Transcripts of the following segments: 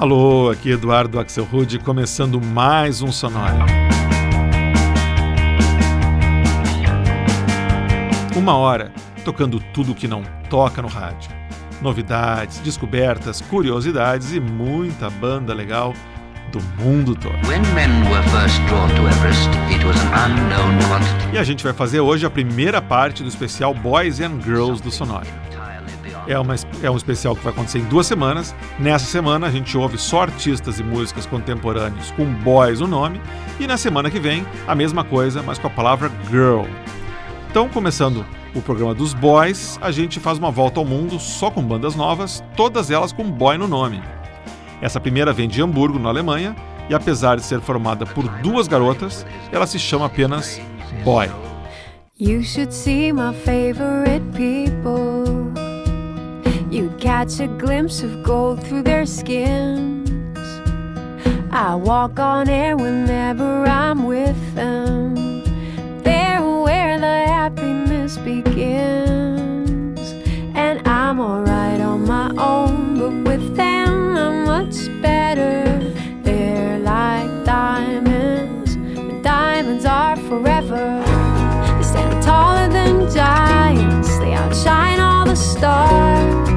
Alô, aqui Eduardo Axel Rude, começando mais um Sonora. Uma hora tocando tudo que não toca no rádio. Novidades, descobertas, curiosidades e muita banda legal do mundo todo. e a gente vai fazer hoje a primeira parte do especial Boys and Girls do Sonora. É, uma, é um especial que vai acontecer em duas semanas. Nessa semana a gente ouve só artistas e músicas contemporâneos com boys no nome. E na semana que vem, a mesma coisa, mas com a palavra girl. Então, começando o programa dos boys, a gente faz uma volta ao mundo só com bandas novas, todas elas com boy no nome. Essa primeira vem de Hamburgo, na Alemanha, e apesar de ser formada por duas garotas, ela se chama apenas Boy. You should see my favorite people. You'd catch a glimpse of gold through their skins. I walk on air whenever I'm with them. They're where the happiness begins. And I'm alright on my own, but with them I'm much better. They're like diamonds, and diamonds are forever. They stand taller than giants, they outshine all the stars.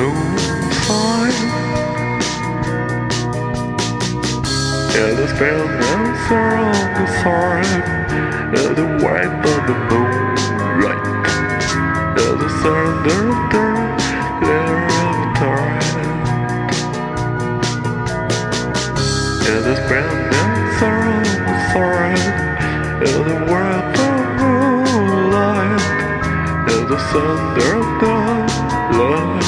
moonshine. Yeah, the spellings are on the side. Yeah, the white of the moonlight. Yeah, the surrender, of the tide. Yeah, the spellings are on the side. Yeah, the white of the moonlight. Yeah, the surrender, love.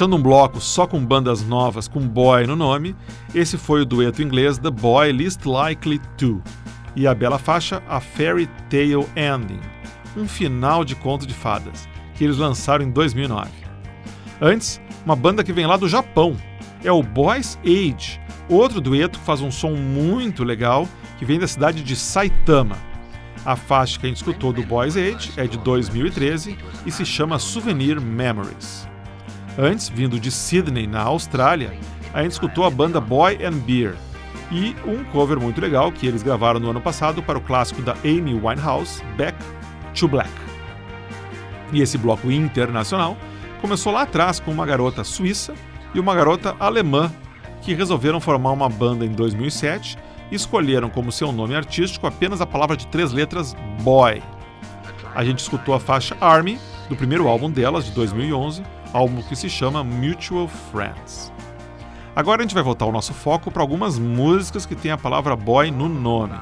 Fechando um bloco só com bandas novas com boy no nome, esse foi o dueto inglês The Boy Least Likely To e a bela faixa A Fairy Tale Ending, um final de conto de fadas, que eles lançaram em 2009. Antes, uma banda que vem lá do Japão, é o Boys Age, outro dueto que faz um som muito legal, que vem da cidade de Saitama. A faixa que a gente escutou do Boys Age é de 2013 e se chama Souvenir Memories. Antes, vindo de Sydney, na Austrália, a gente escutou a banda Boy and Beer e um cover muito legal que eles gravaram no ano passado para o clássico da Amy Winehouse, Back to Black. E esse bloco internacional começou lá atrás com uma garota suíça e uma garota alemã que resolveram formar uma banda em 2007 e escolheram como seu nome artístico apenas a palavra de três letras Boy. A gente escutou a faixa Army do primeiro álbum delas, de 2011, álbum que se chama Mutual Friends. Agora a gente vai voltar o nosso foco para algumas músicas que têm a palavra boy no nome.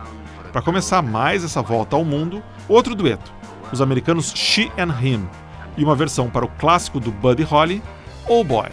Para começar mais essa volta ao mundo, outro dueto, os americanos She and Him, e uma versão para o clássico do Buddy Holly, Oh Boy.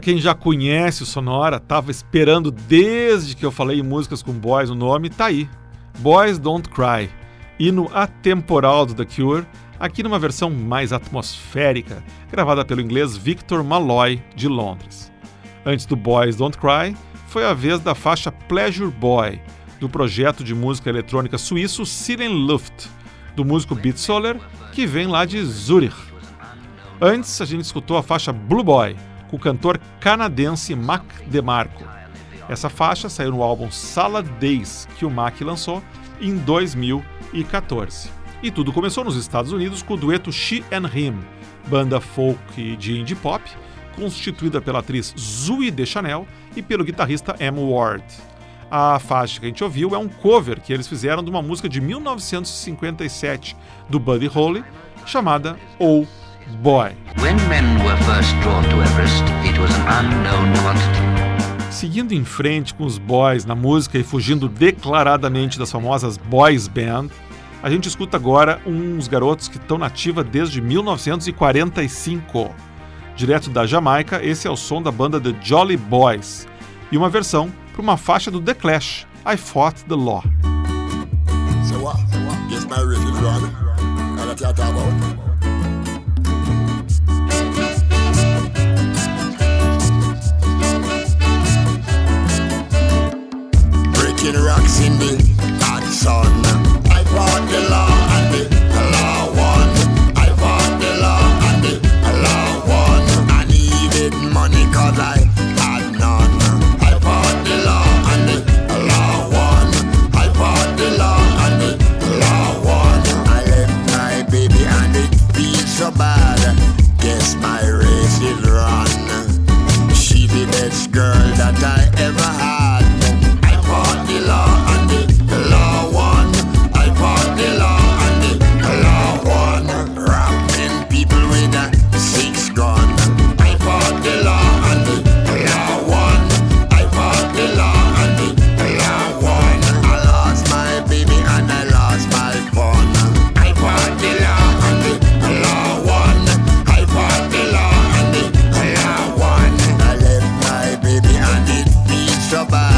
Pra quem já conhece o Sonora, tava esperando desde que eu falei em músicas com boys no nome, tá aí. Boys Don't Cry, hino atemporal do The Cure, aqui numa versão mais atmosférica, gravada pelo inglês Victor Malloy, de Londres. Antes do Boys Don't Cry, foi a vez da faixa Pleasure Boy, do projeto de música eletrônica suíço Siren Luft, do músico Beat Soler, que vem lá de Zurich. Antes, a gente escutou a faixa Blue Boy, com o cantor canadense Mac DeMarco. Essa faixa saiu no álbum Salad Days, que o Mac lançou em 2014. E tudo começou nos Estados Unidos com o dueto She and Him, banda folk de indie pop, constituída pela atriz Zooey Deschanel e pelo guitarrista Em Ward. A faixa que a gente ouviu é um cover que eles fizeram de uma música de 1957 do Buddy Holly, chamada Oh Boy. When men were first drawn to Everest, it was an unknown quantity. Seguindo em frente com os boys na música e fugindo declaradamente das famosas boys band, a gente escuta agora uns garotos que estão na ativa desde 1945. Direto da Jamaica, esse é o som da banda The Jolly Boys e uma versão para uma faixa do The Clash, I Fought the Law. So what? Yes, my building rocks in the hot sun. I fought the law and the law won. I fought the law and the law won. I needed money cause I had none. I fought the law and the law won. I fought the law and the law won. I left my baby and it feels so bad. Guess my race is run. She the best girl that I ever had. trabalho.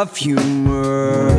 Of humor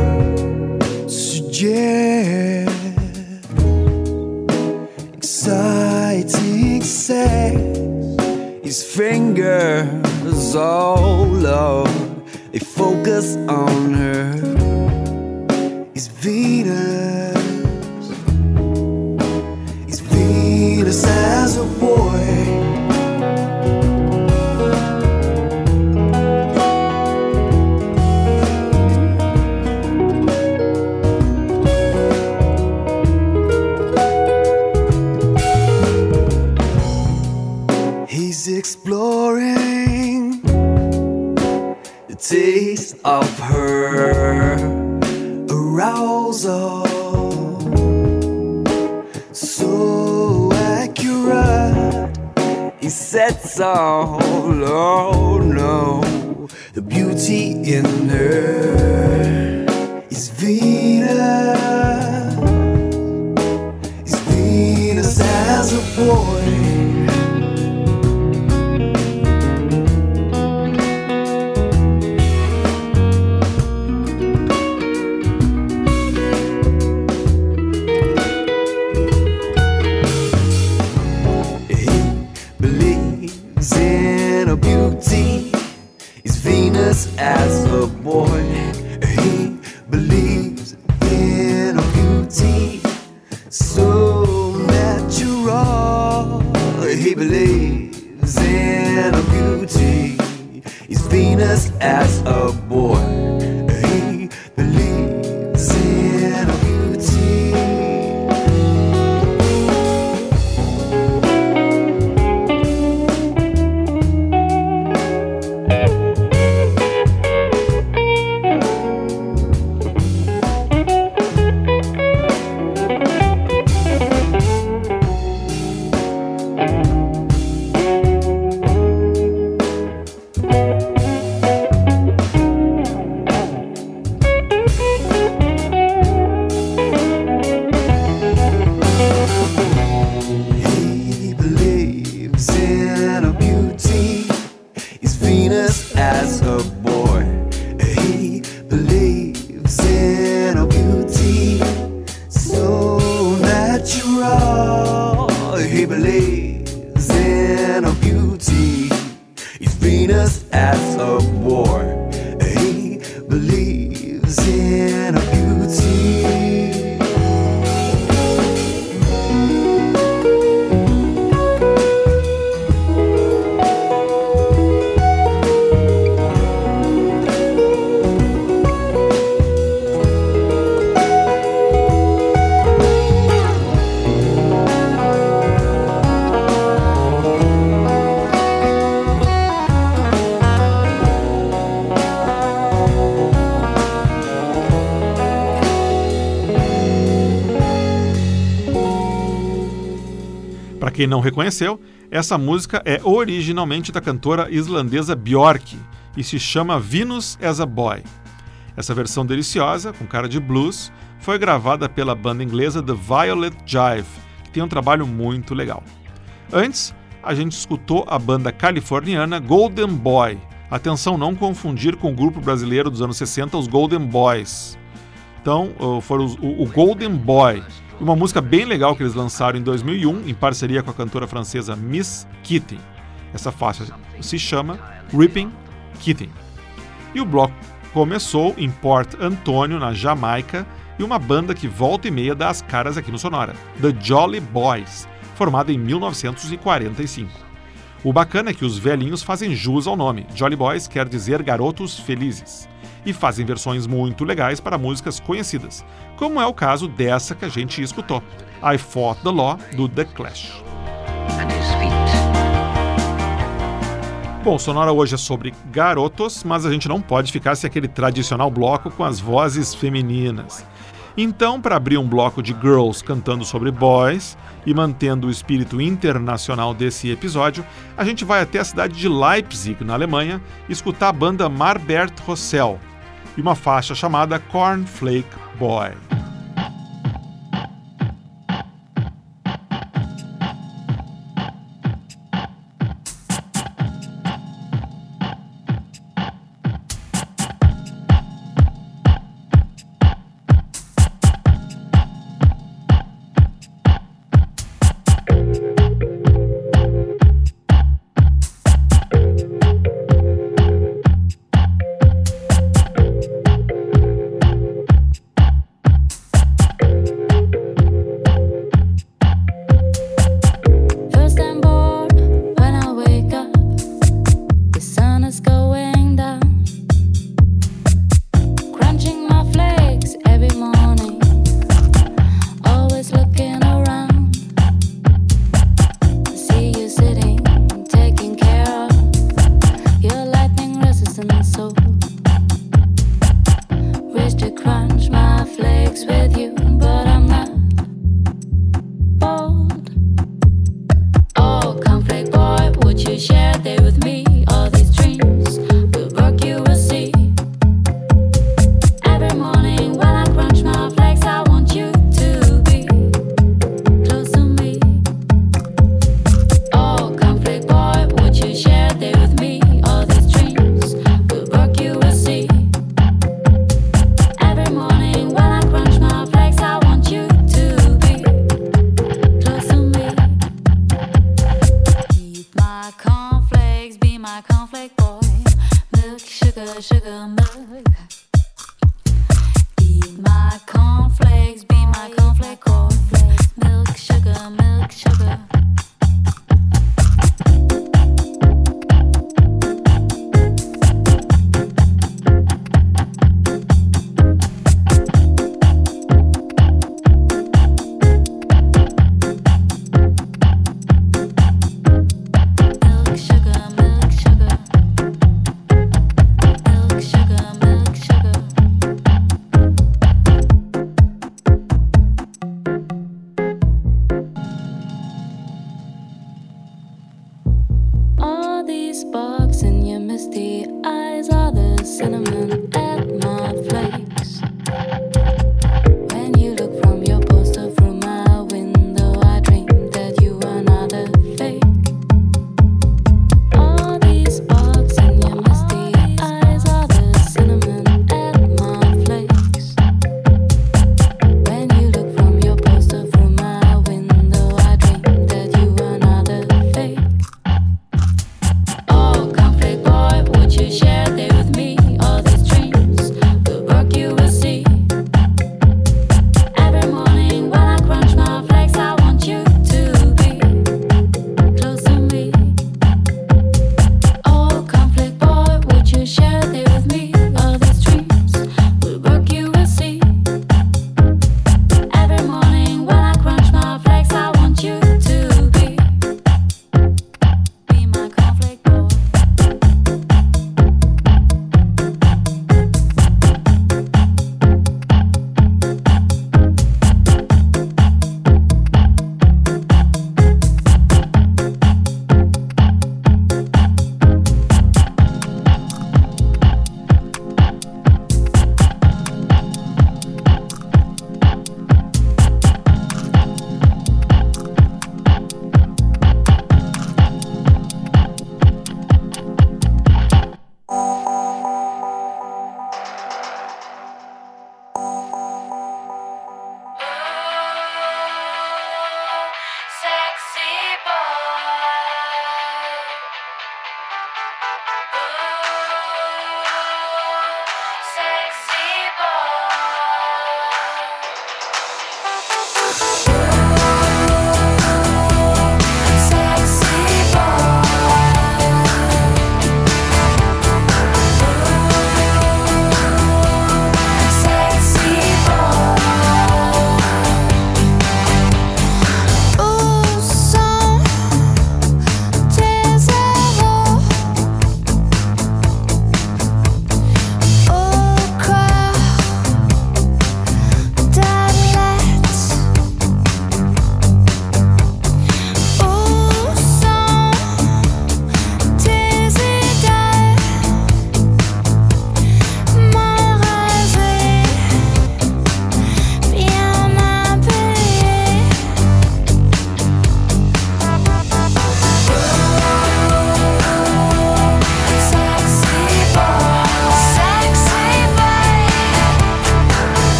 He's Venus as a boy. He believes in a beauty so natural. He believes in a beauty. He's Venus as a boy. Para quem não reconheceu, essa música é originalmente da cantora islandesa Björk e se chama Venus as a Boy. Essa versão deliciosa, com cara de blues, foi gravada pela banda inglesa The Violet Jive, que tem um trabalho muito legal. Antes, a gente escutou a banda californiana Golden Boy. Atenção, não confundir com o grupo brasileiro dos anos 60, os Golden Boys. Então, uh, foram o Golden Boy. Uma música bem legal que eles lançaram em 2001, em parceria com a cantora francesa Miss Kitty. Essa faixa se chama Ripping Kitty. E o bloco começou em Port Antonio, na Jamaica, e uma banda que volta e meia dá as caras aqui no Sonora, The Jolly Boys, formada em 1945. O bacana é que os velhinhos fazem jus ao nome. Jolly Boys quer dizer garotos felizes. E fazem versões muito legais para músicas conhecidas, como é o caso dessa que a gente escutou, I Fought the Law, do The Clash. Bom, Sonora hoje é sobre garotos, mas a gente não pode ficar sem aquele tradicional bloco com as vozes femininas. Então, para abrir um bloco de girls cantando sobre boys e mantendo o espírito internacional desse episódio, a gente vai até a cidade de Leipzig, na Alemanha, escutar a banda Marbert Rossell e uma faixa chamada Cornflake Boy.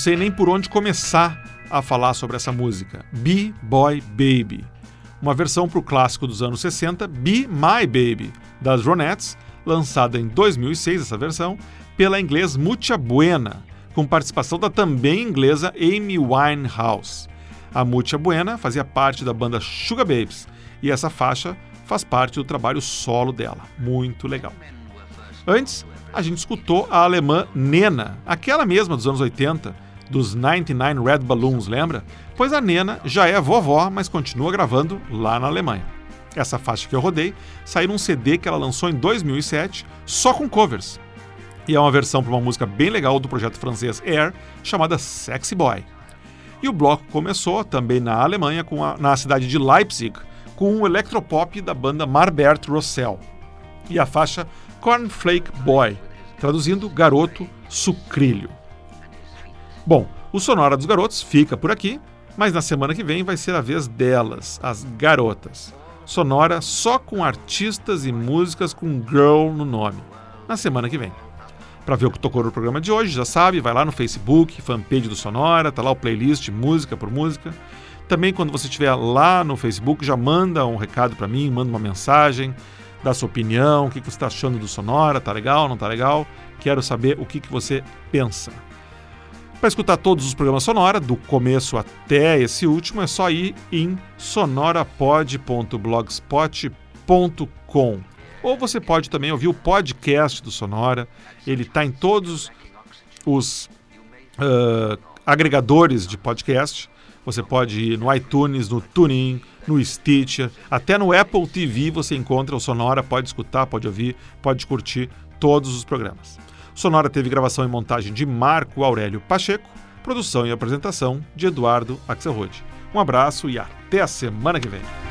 Sei nem por onde começar a falar sobre essa música. Be Boy Baby. Uma versão para o clássico dos anos 60, Be My Baby, das Ronettes, lançada em 2006, essa versão, pela inglês Mucha Buena, com participação da também inglesa Amy Winehouse. A Mucha Buena fazia parte da banda Sugar Babes e essa faixa faz parte do trabalho solo dela. Muito legal. Antes, a gente escutou a alemã Nena, aquela mesma dos anos 80, dos 99 Red Balloons, lembra? Pois a Nena já é vovó, mas continua gravando lá na Alemanha. Essa faixa que eu rodei saiu num CD que ela lançou em 2007, só com covers. E é uma versão para uma música bem legal do projeto francês Air, chamada Sexy Boy. E o bloco começou também na Alemanha, com a- na cidade de Leipzig, com o electropop da banda Marbert Rossell. E a faixa Cornflake Boy, traduzindo garoto sucrilho. Bom, o Sonora dos Garotos fica por aqui, mas na semana que vem vai ser a vez delas, as garotas. Sonora só com artistas e músicas com girl no nome. Na semana que vem. Para ver o que tocou no programa de hoje, já sabe, vai lá no Facebook, fanpage do Sonora, tá lá o playlist música por música. Também quando você estiver lá no Facebook, já manda um recado para mim, manda uma mensagem, dá sua opinião, o que, que você está achando do Sonora, tá legal, não tá legal? Quero saber o que, que você pensa. Para escutar todos os programas Sonora, do começo até esse último, é só ir em sonorapod.blogspot.com. Ou você pode também ouvir o podcast do Sonora. Ele está em todos os ah, agregadores de podcast. Você pode ir no iTunes, no TuneIn, no Stitcher, até no Apple TV você encontra o Sonora, pode escutar, pode ouvir, pode curtir todos os programas. Sonora teve gravação e montagem de Marco Aurélio Pacheco, produção e apresentação de Eduardo Axelrod. Um abraço e até a semana que vem.